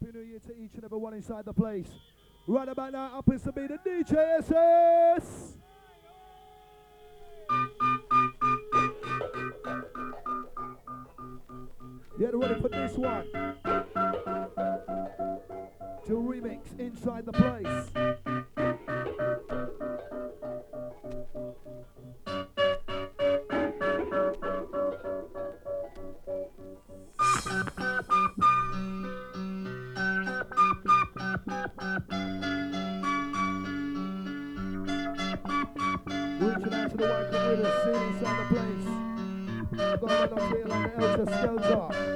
Happy New Year to each and every one inside the place. Right about now happens to be the DJ SS. Get ready for this one. To remix inside the place. と違うぞ。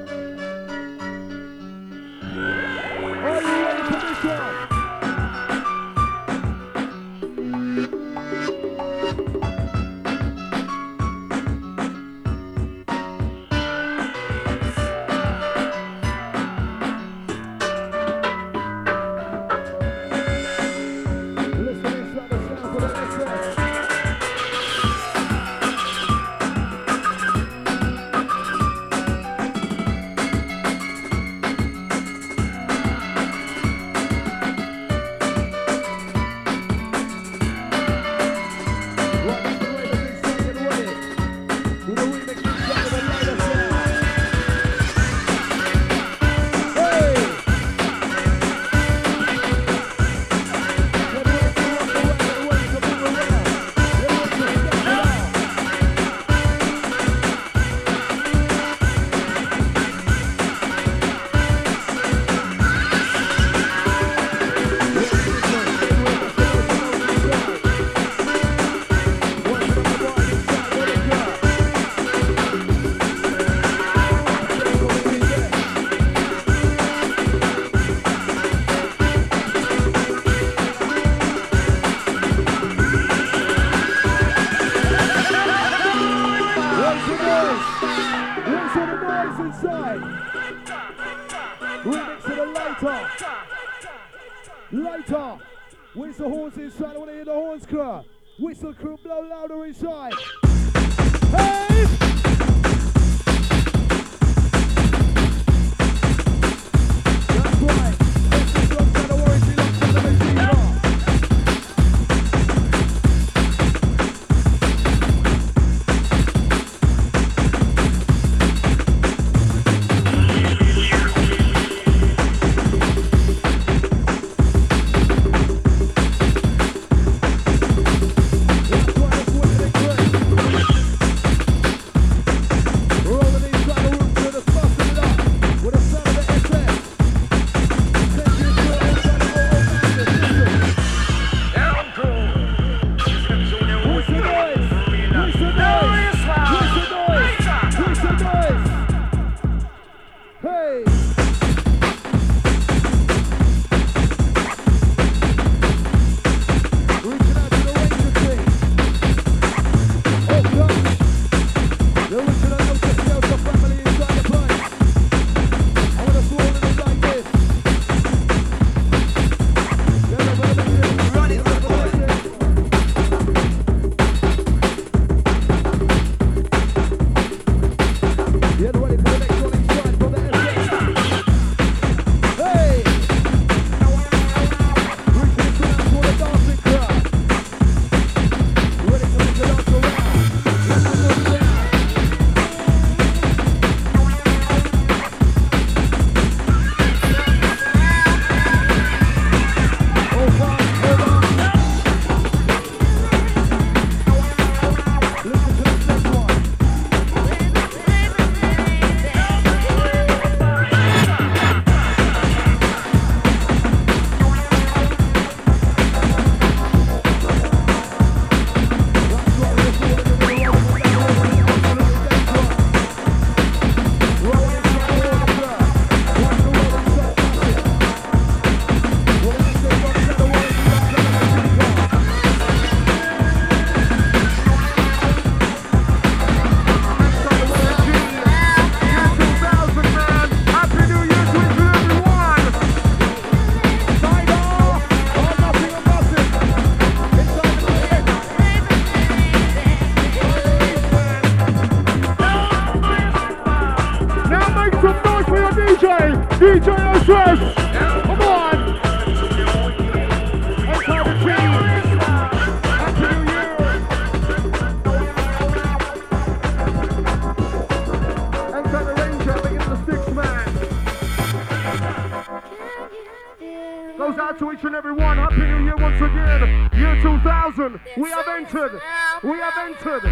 out to each and every one. Happy New Year once again. Year 2000. We have entered. We have entered.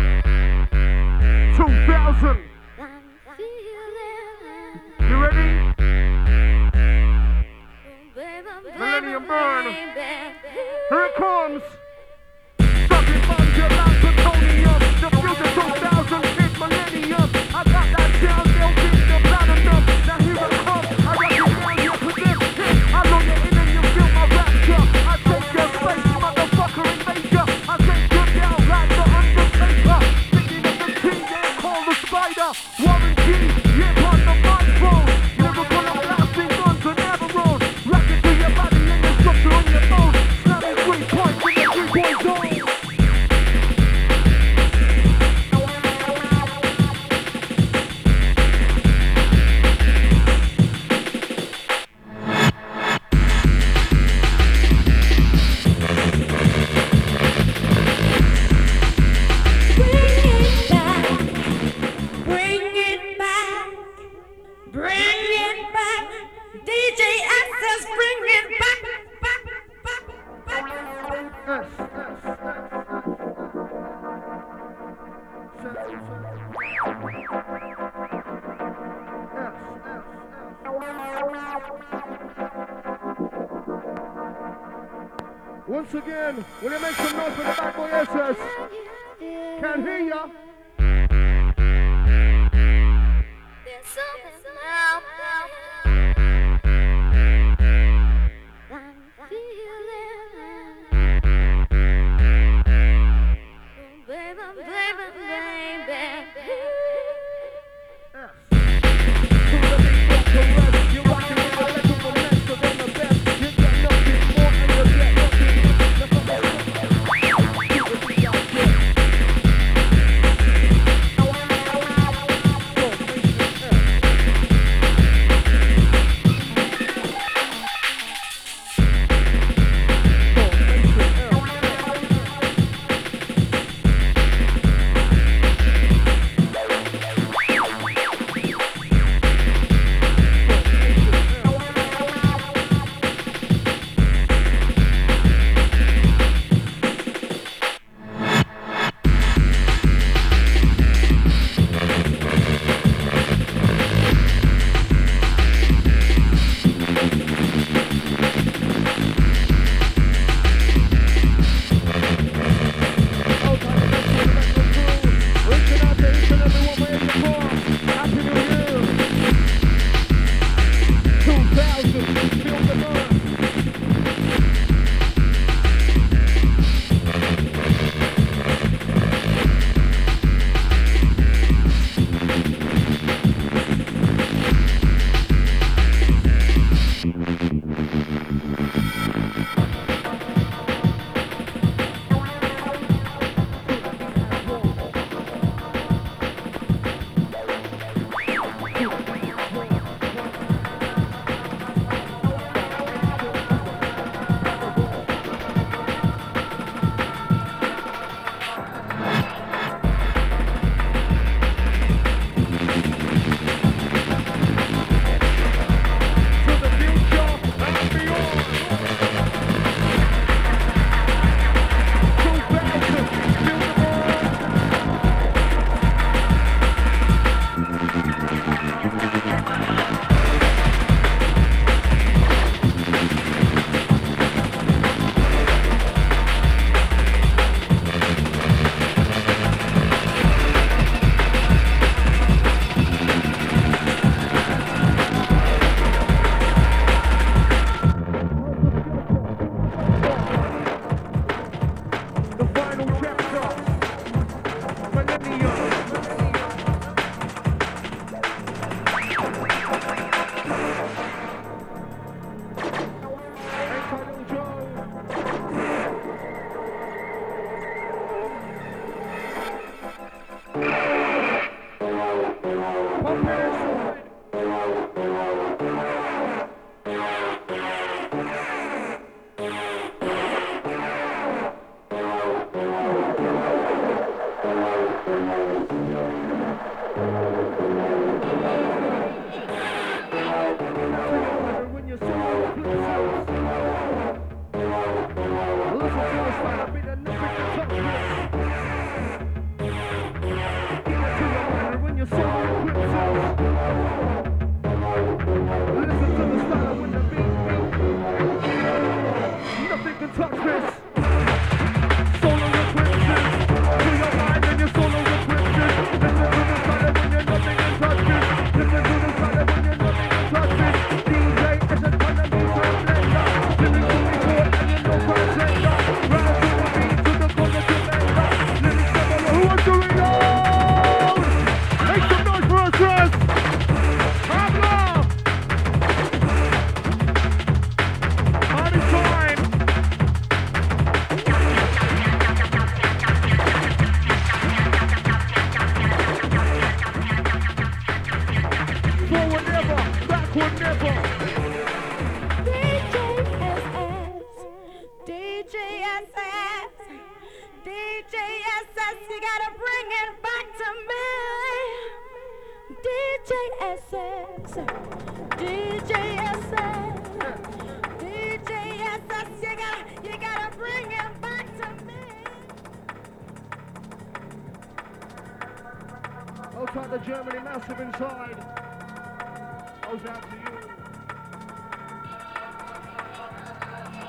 2000. You ready? Millennium Burn. Here it comes. Tony, the future 2000. Once again, will you make some noise for the bad boy SS? Can't hear ya.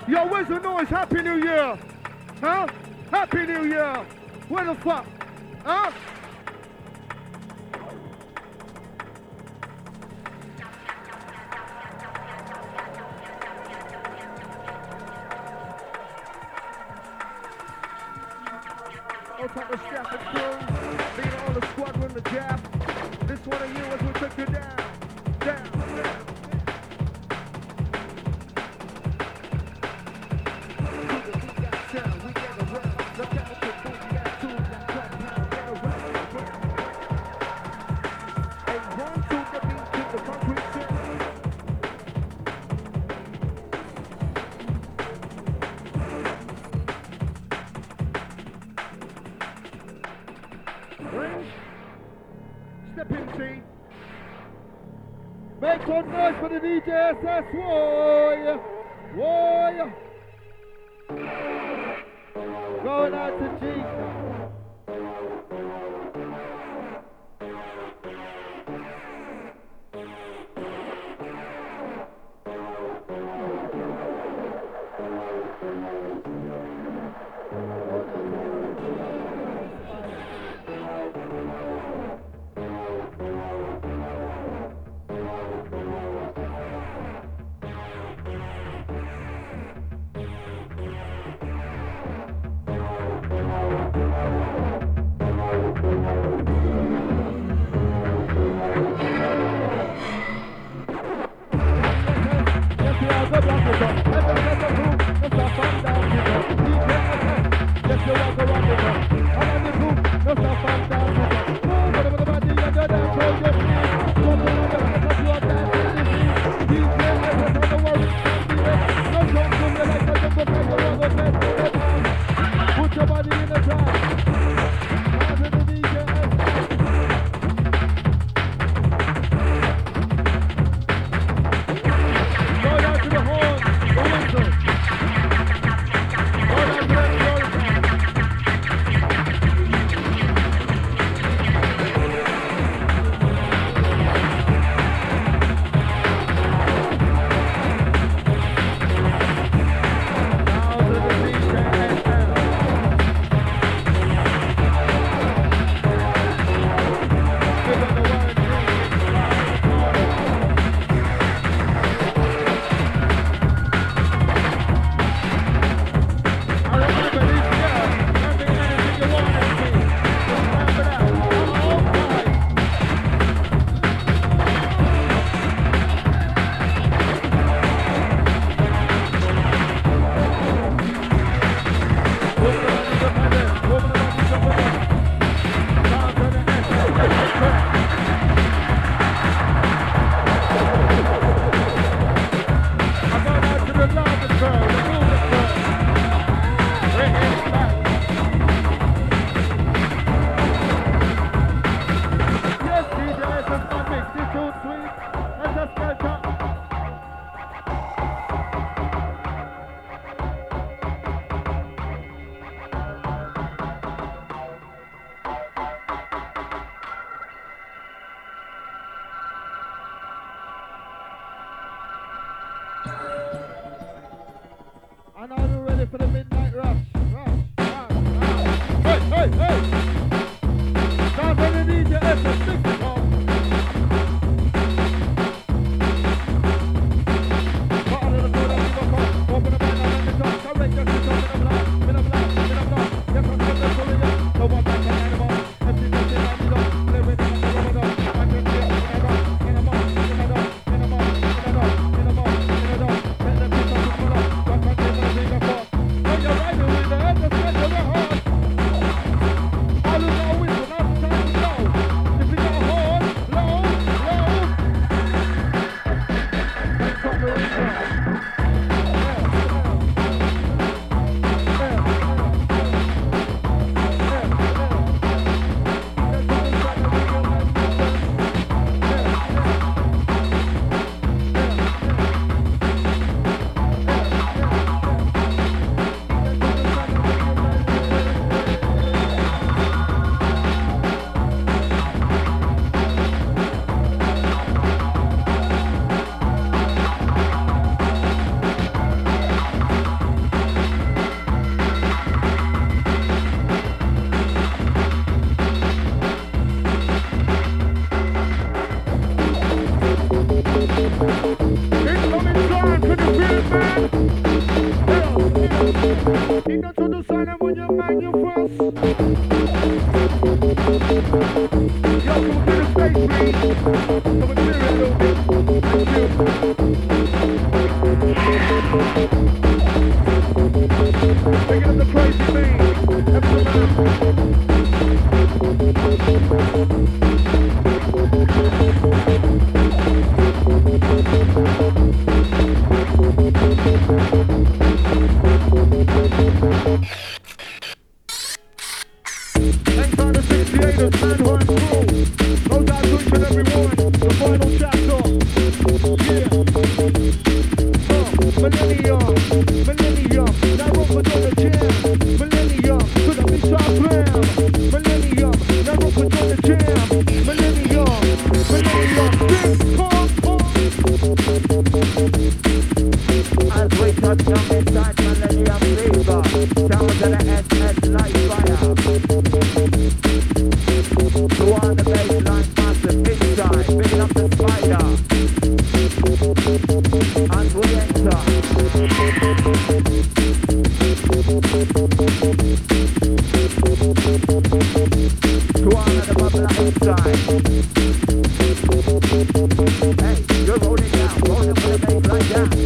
Yo, where's the noise? Happy New Year! Huh? Happy New Year! Where the fuck? Huh?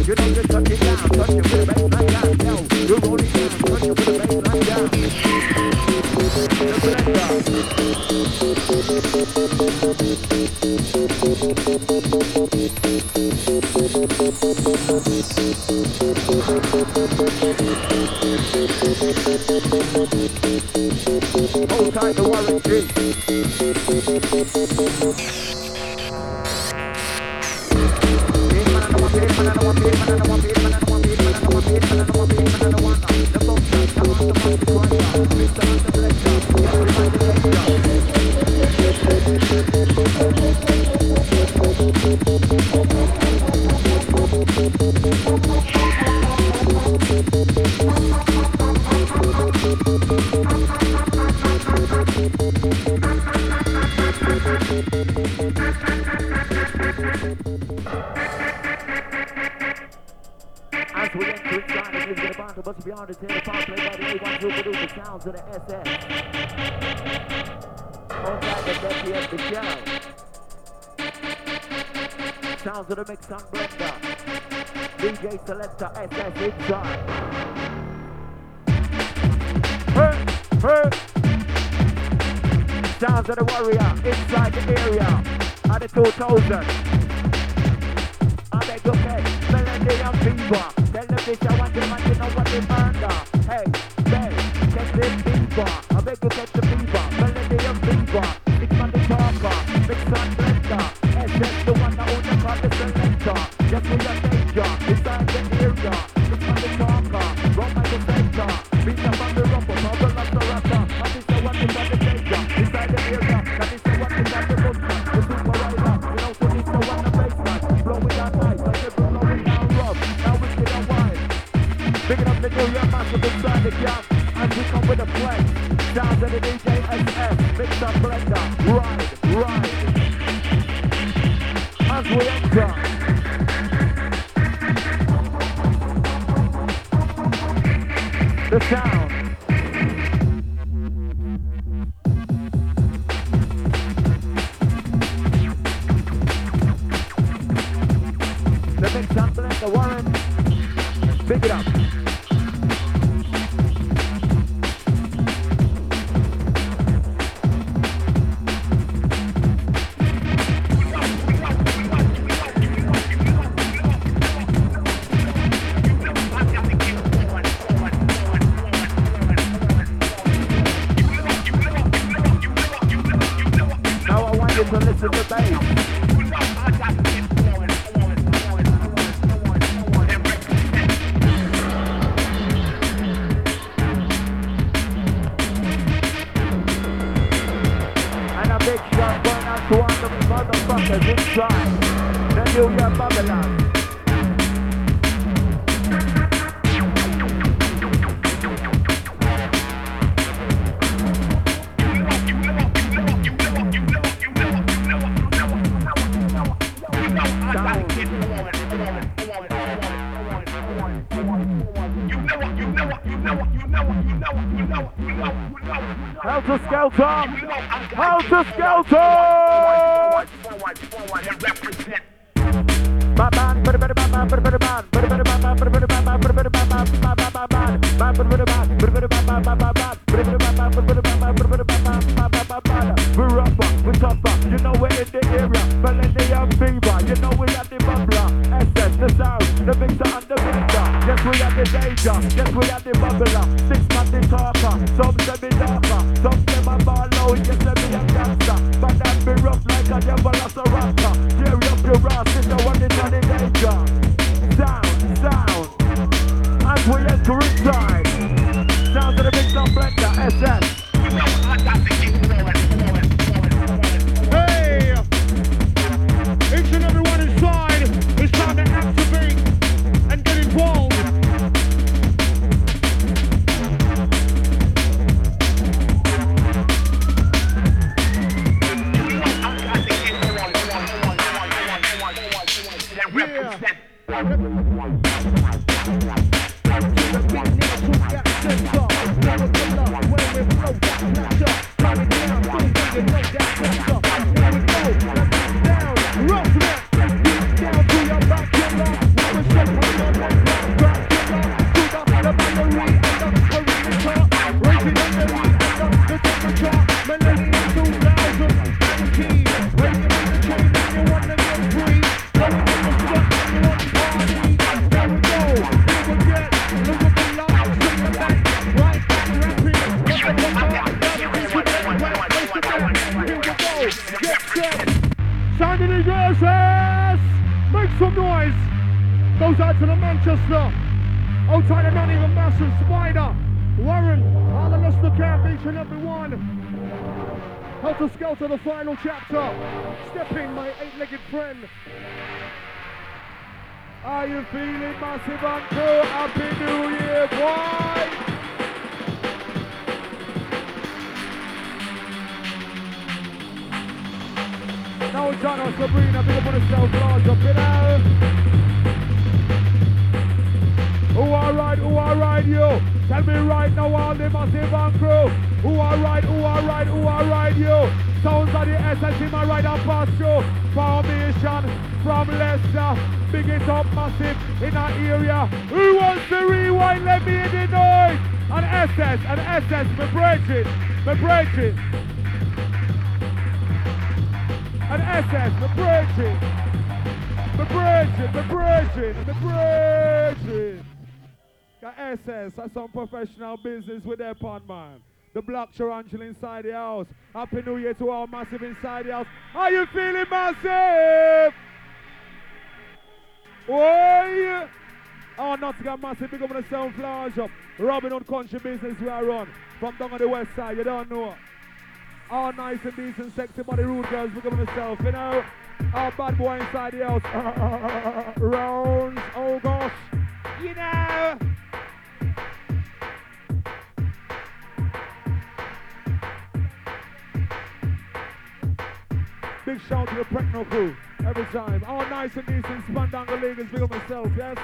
You know Helter Skelter! Massive and cool? Happy New Year, boy! Now John or Sabrina, big up on yourself, large up, you know. Who alright, who alright, you? Tell me right now, all the massive and crew. Who alright, who alright, who alright, you? Sounds of the essence my right and past you. Formation from Leicester. Big it up massive that area. Who wants to rewind? Let me in the noise. And SS, and SS, my bridges, my bridges. And SS, the bridges. The bridges, the bridges, the bridges. Got SS, that's some professional business with their pun, man. The Black Tarantula inside the house. Happy New Year to all massive inside the house. Are you feeling massive? Nottingham massive, big up on the sound flash up. Robin Hood Country Business we are run. From down on the west side, you don't know. All nice and decent, sexy body rude girls, big up on yourself, you know. All bad boy inside the house. Rounds, oh gosh. You know. Big shout to the Precno crew every time. All nice and decent, Spandangle Leaguers, big up myself, yes?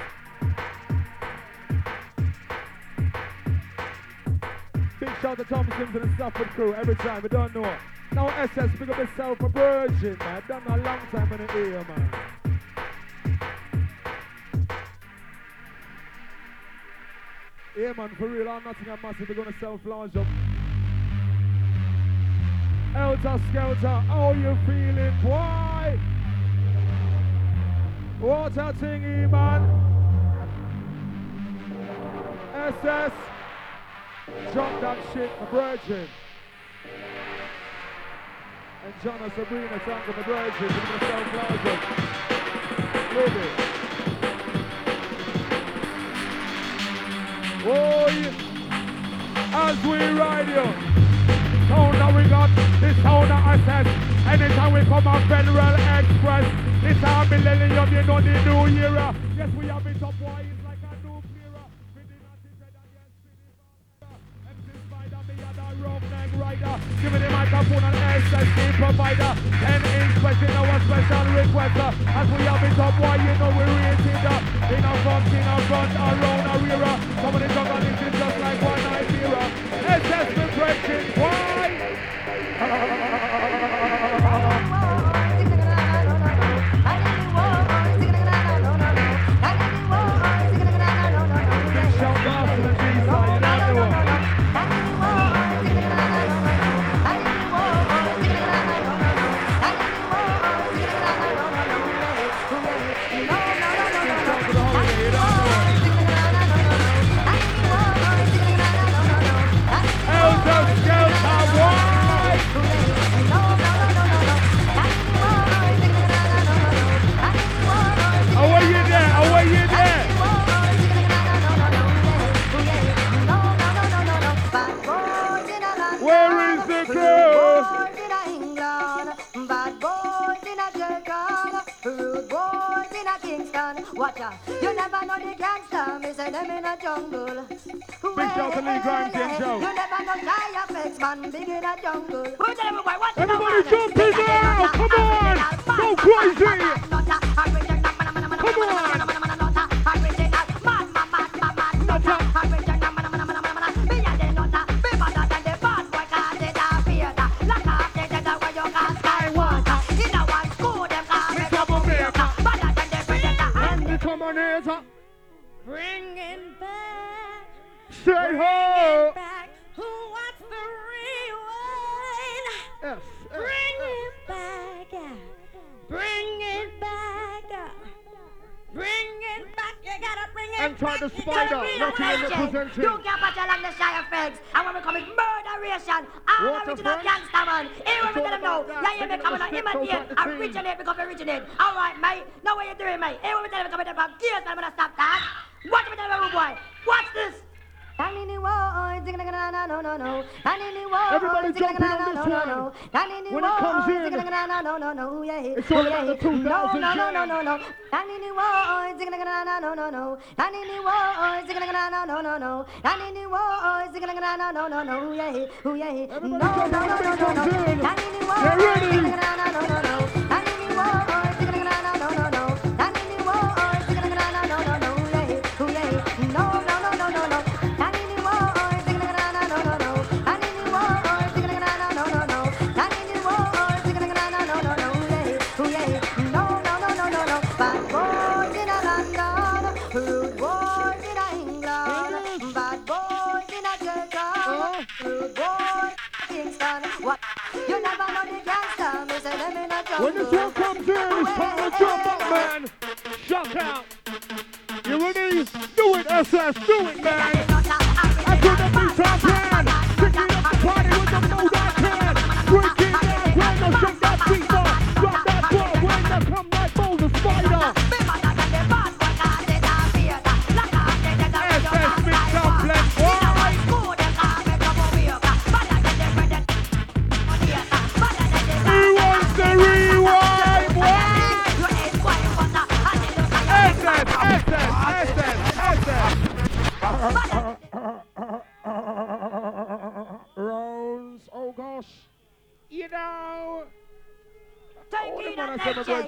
Shout to Thompson's and the Stafford crew every time, we don't know. Now SS, big up myself a virgin, man. Done a long time in the ear, man. Yeah, man, for real, I'm nothing I'm massive. We're gonna self-launch up. Elter Skelter, how you feeling, boy? What a thingy, man. SS, drop that shit, my virgin. And John and Sabrina, thank you, my virgin. We're gonna self-launch. Live it. Boy, as we ride you. Sound that we got, this sound that I said. Anytime we come on Federal Express, it's our millennium, you know the new era. Yes, we have Give me the microphone and SSD provider. Ten inch special, our special requester. As we have it up, boy, you know we rated up. In a front, in a front, around a rear. Some of the jungle, is just like one night era. SS been them in a jungle. Big shout to Lee Grimes and Joe. You never know Jaya Flex, man, big in a jungle. Who tell me why? Watch Everybody jump in now! Come on! Go crazy! Come on! Rewind? Yes. Bring it back, yeah. bring it back, yeah. bring it back. You gotta bring it And try back. the You Spyda, gotta not bring it even representing. You can't put along the Shire Fegs. And when we come with murderation, Waterfront. original gangster man. Here we tell them now. Yeah, you become up an the imitate, outside the team. originate, originate. All right, mate. Now what you doing, mate? Here we tell them come with them gears. I'm gonna stop that. Watch me tell them, boy. Watch this. Everybody jump in on this one. When it comes in, it's all about the 2000 No, no, no, jam. no, no, no. No no oh Everybody jump in when it comes in. Get ready. What? You never know the gangster, me say them in a jungle. When this one comes in, it's time to jump up, man. Shout out. You ready? Do it, SS. Do it, man. I put the beat on plan.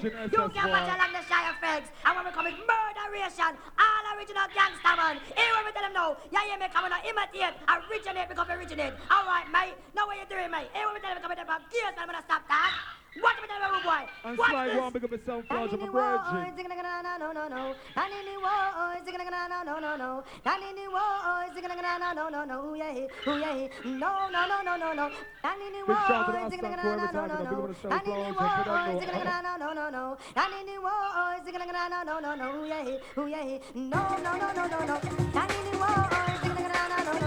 You can't boy. match along the Shire Fegs. And when we come with murderation, all original gangster man. Here when we tell them now, yeah, yeah, me coming to imitate, originate, become originate. All right, mate. Now what you doing, mate? Here when we tell them come with them from gears, I'm gonna stop that. Watch me tell them, boy. And Watch slide this. one, big up yourself, George, I'm a virgin. Big shout to the Aston crew every time, and a big up yourself, George, if you don't know.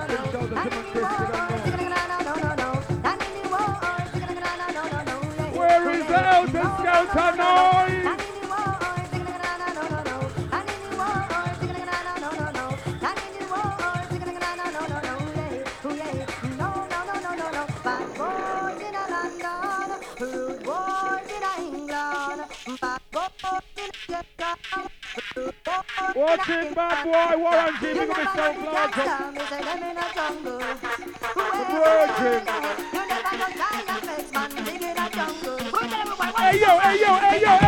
Big shout to Tim and Chris, if you don't is the Helter Skelter noise? Watch it, bad boy, Warren G, big up yourself, Lord. Hey yo, hey yo, hey yo, hey yo!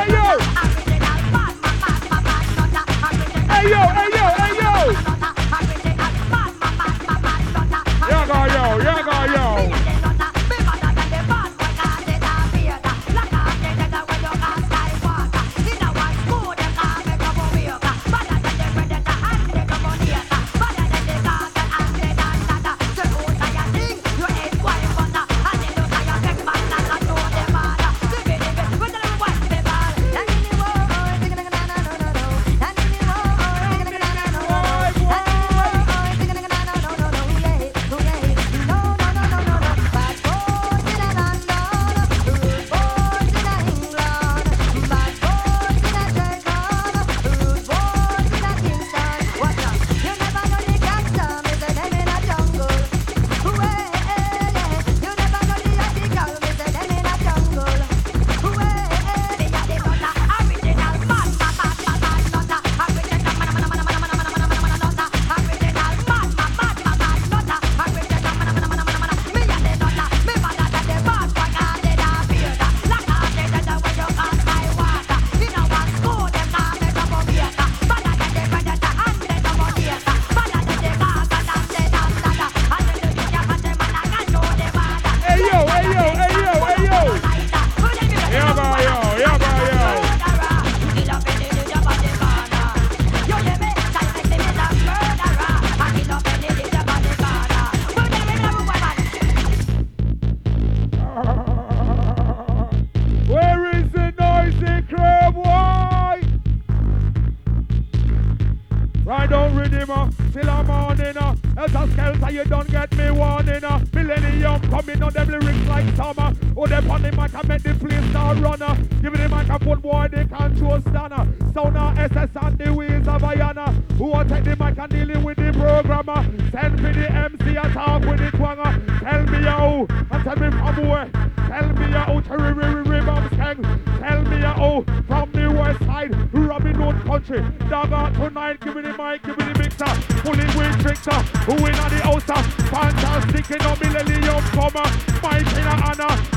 microphone boy, they control stunner. So now SS and the wheels of Ayana. Who will take the mic and dealing with the programmer? Send me the MC and talk with the twanger. Tell me how, and tell me from where. Tell me how, cherry ri ri ri skeng. Tell me how, from the west side, Robin Hood country. Dog out tonight, give me the mic, give me the mixer. Fully with trickster, who in the house, fantastic, and you know, millennium comer.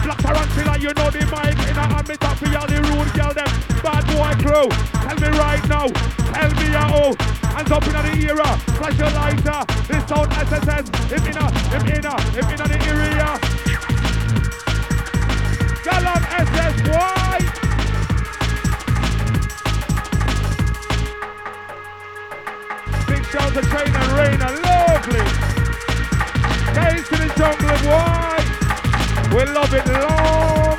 Black tarantula, you know the mic. In a hand, me top for y'all the rude girl them. Bad boy crew, tell me right now. Tell me how. Hands up in the era, flash your lighter. This sound SSS, him inna, him inna, him inna the area. Tell him Big Shout to Trainer Rainer, lovely. Gaze to the jungle of. We're loving long.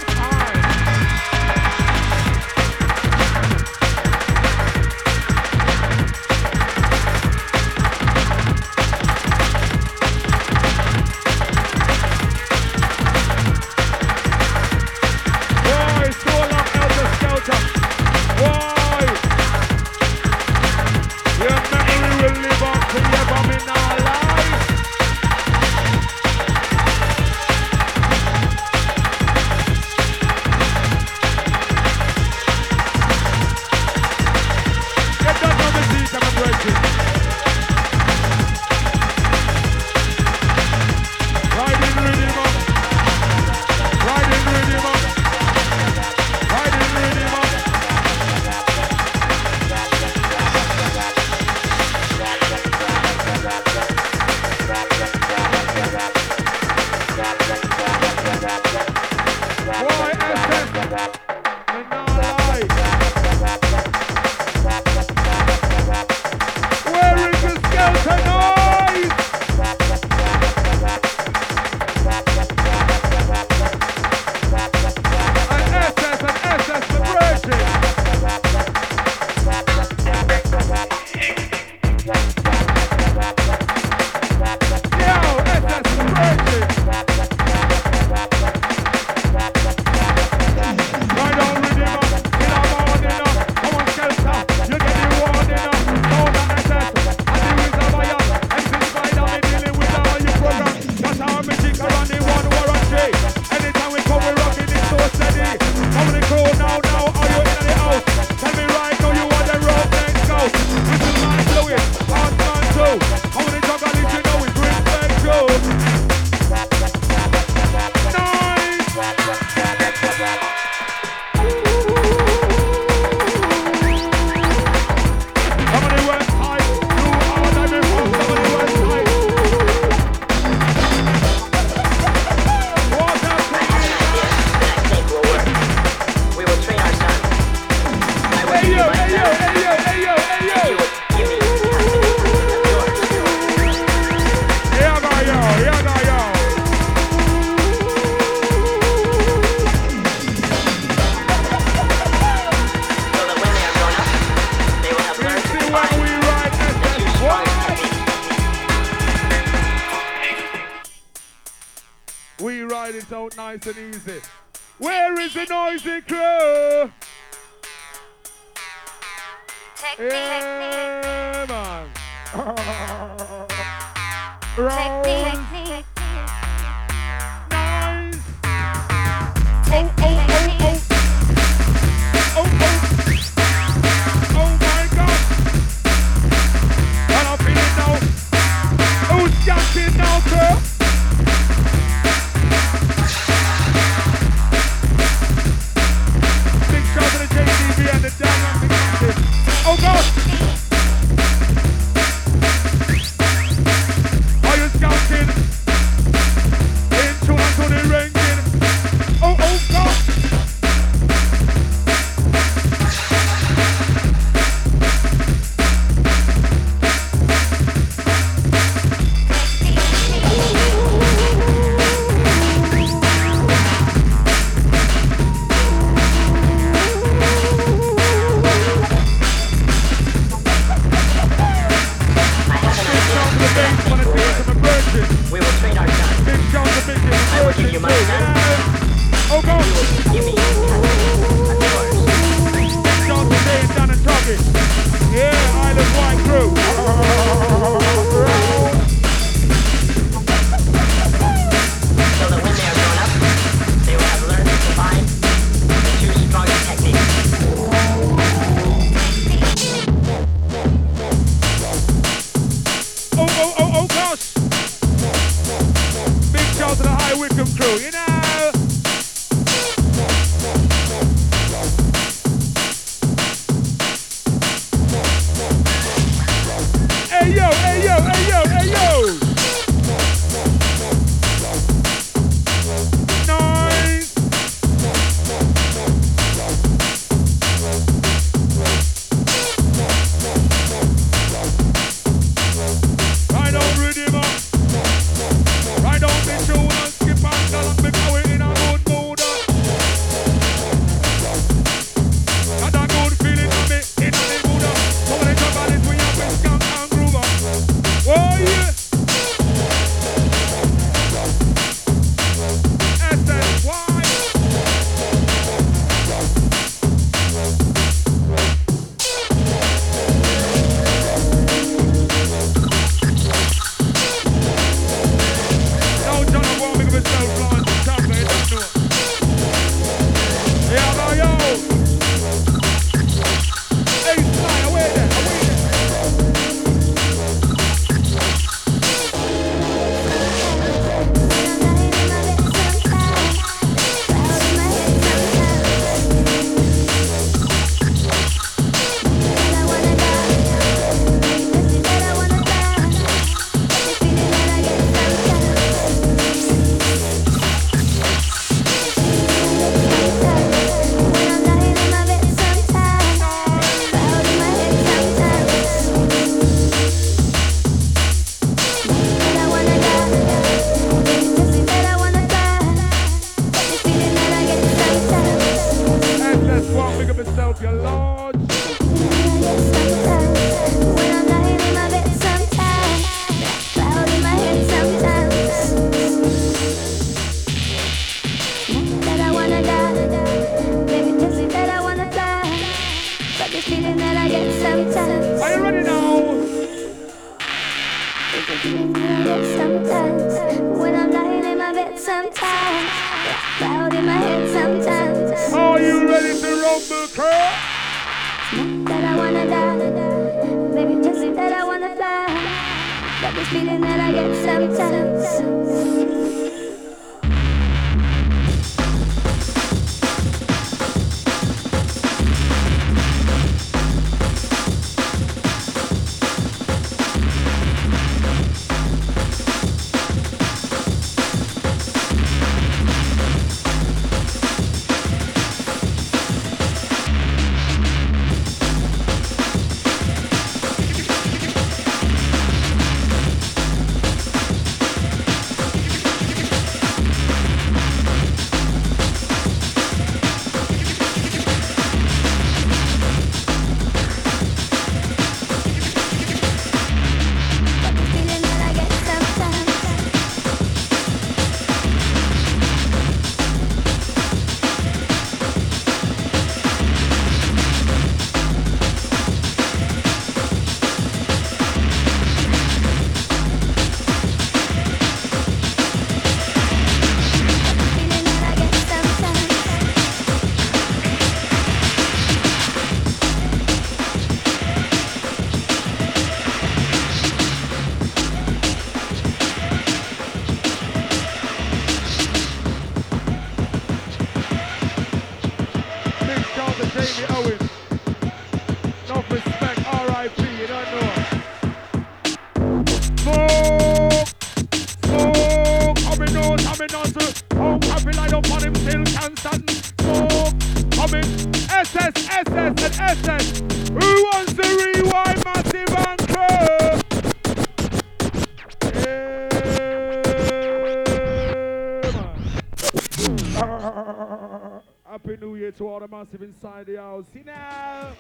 All the massive inside the house. See now.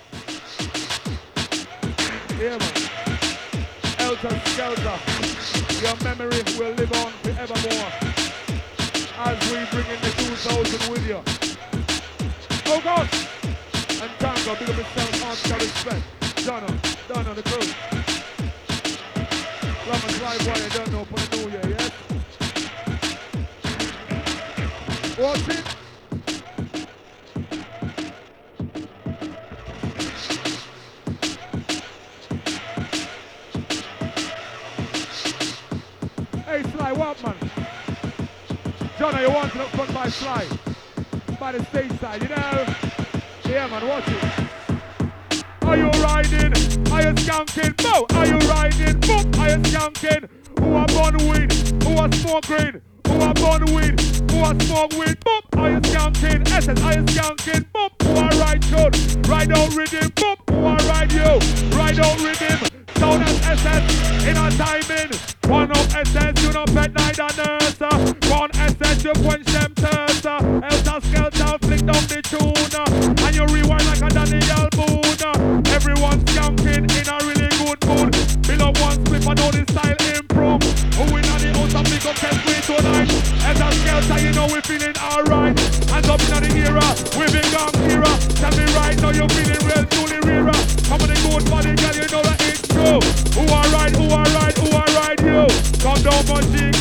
Yeah, man. Helter Skelter. Your memory will live on forevermore as we bring in the 2000 with you. Oh God! And Tango, big up yourself, Oscar respect. Donna, Donna, the crew. Lamas live wire, don't know for the new year, yes? Watch it. John, you want to look front by Sly? By the stage side, you know? Yeah man, watch it. Are you riding? Are you skanking? Mo, are you riding? Boom, are you skanking? Who are born weed? Who are smoking? Who are born weed? Who are smoke weed? Boom, are you skanking? Essence, are you skanking? Boom, who are ride good? Ride out rhythm. Boom, who are ride you? Ride out rhythm. Sound as SS in a timing. One up SS, you know pet neither nurse. One SS, you punch them thirst. Elter skelter, flick down the tune. And you rewind like a Daniel Boone. Everyone's skanking in a really good mood. Bill up one split, I know the style improve. Who in the house and big up way tonight. Elter skelter, you know we feeling alright. Hands up in the era, we been gone era. Tell me right now you're feeling real truly rarer. Come on the good body, girl, you know that Who are right, who are right, who are right, you. Come down, Magika,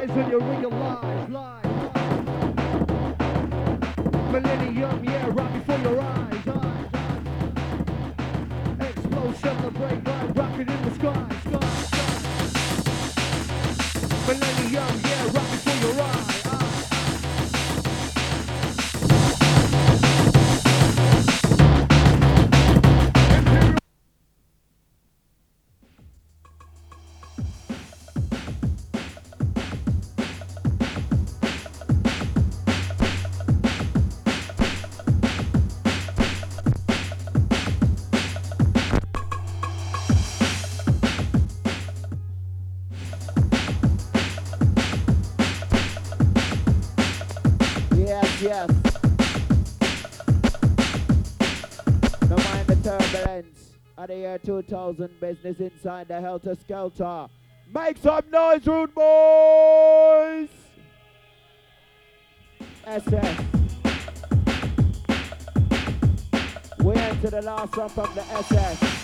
eyes and you realize 2000 business inside the Helter Skelter. Make some noise, rude boys! SS. We enter the last one from the SS.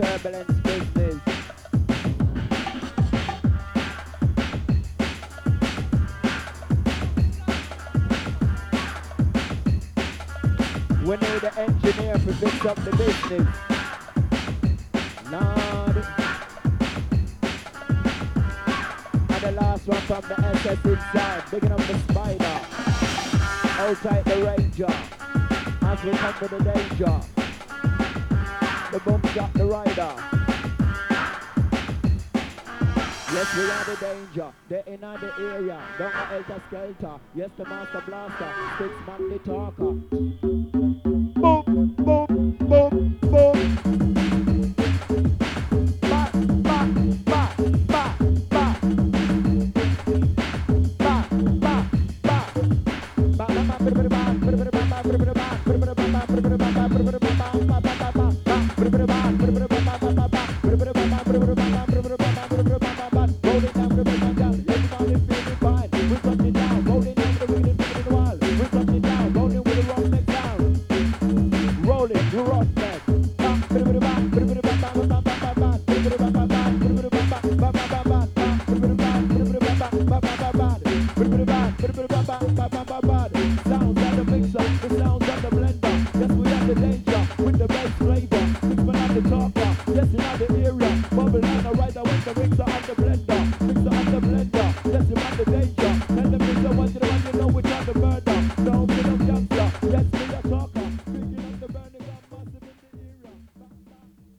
Turbulence We need an engineer to fix up the business. Lord. And the last one from the SS inside, bigging up the Spyda. Outside the ranger. As we come with the danger. The boom shot the rider. Yes, we are the danger. They're in the area. Don't go elter skelter. Yes, the master blaster. Six man the talker. Boom,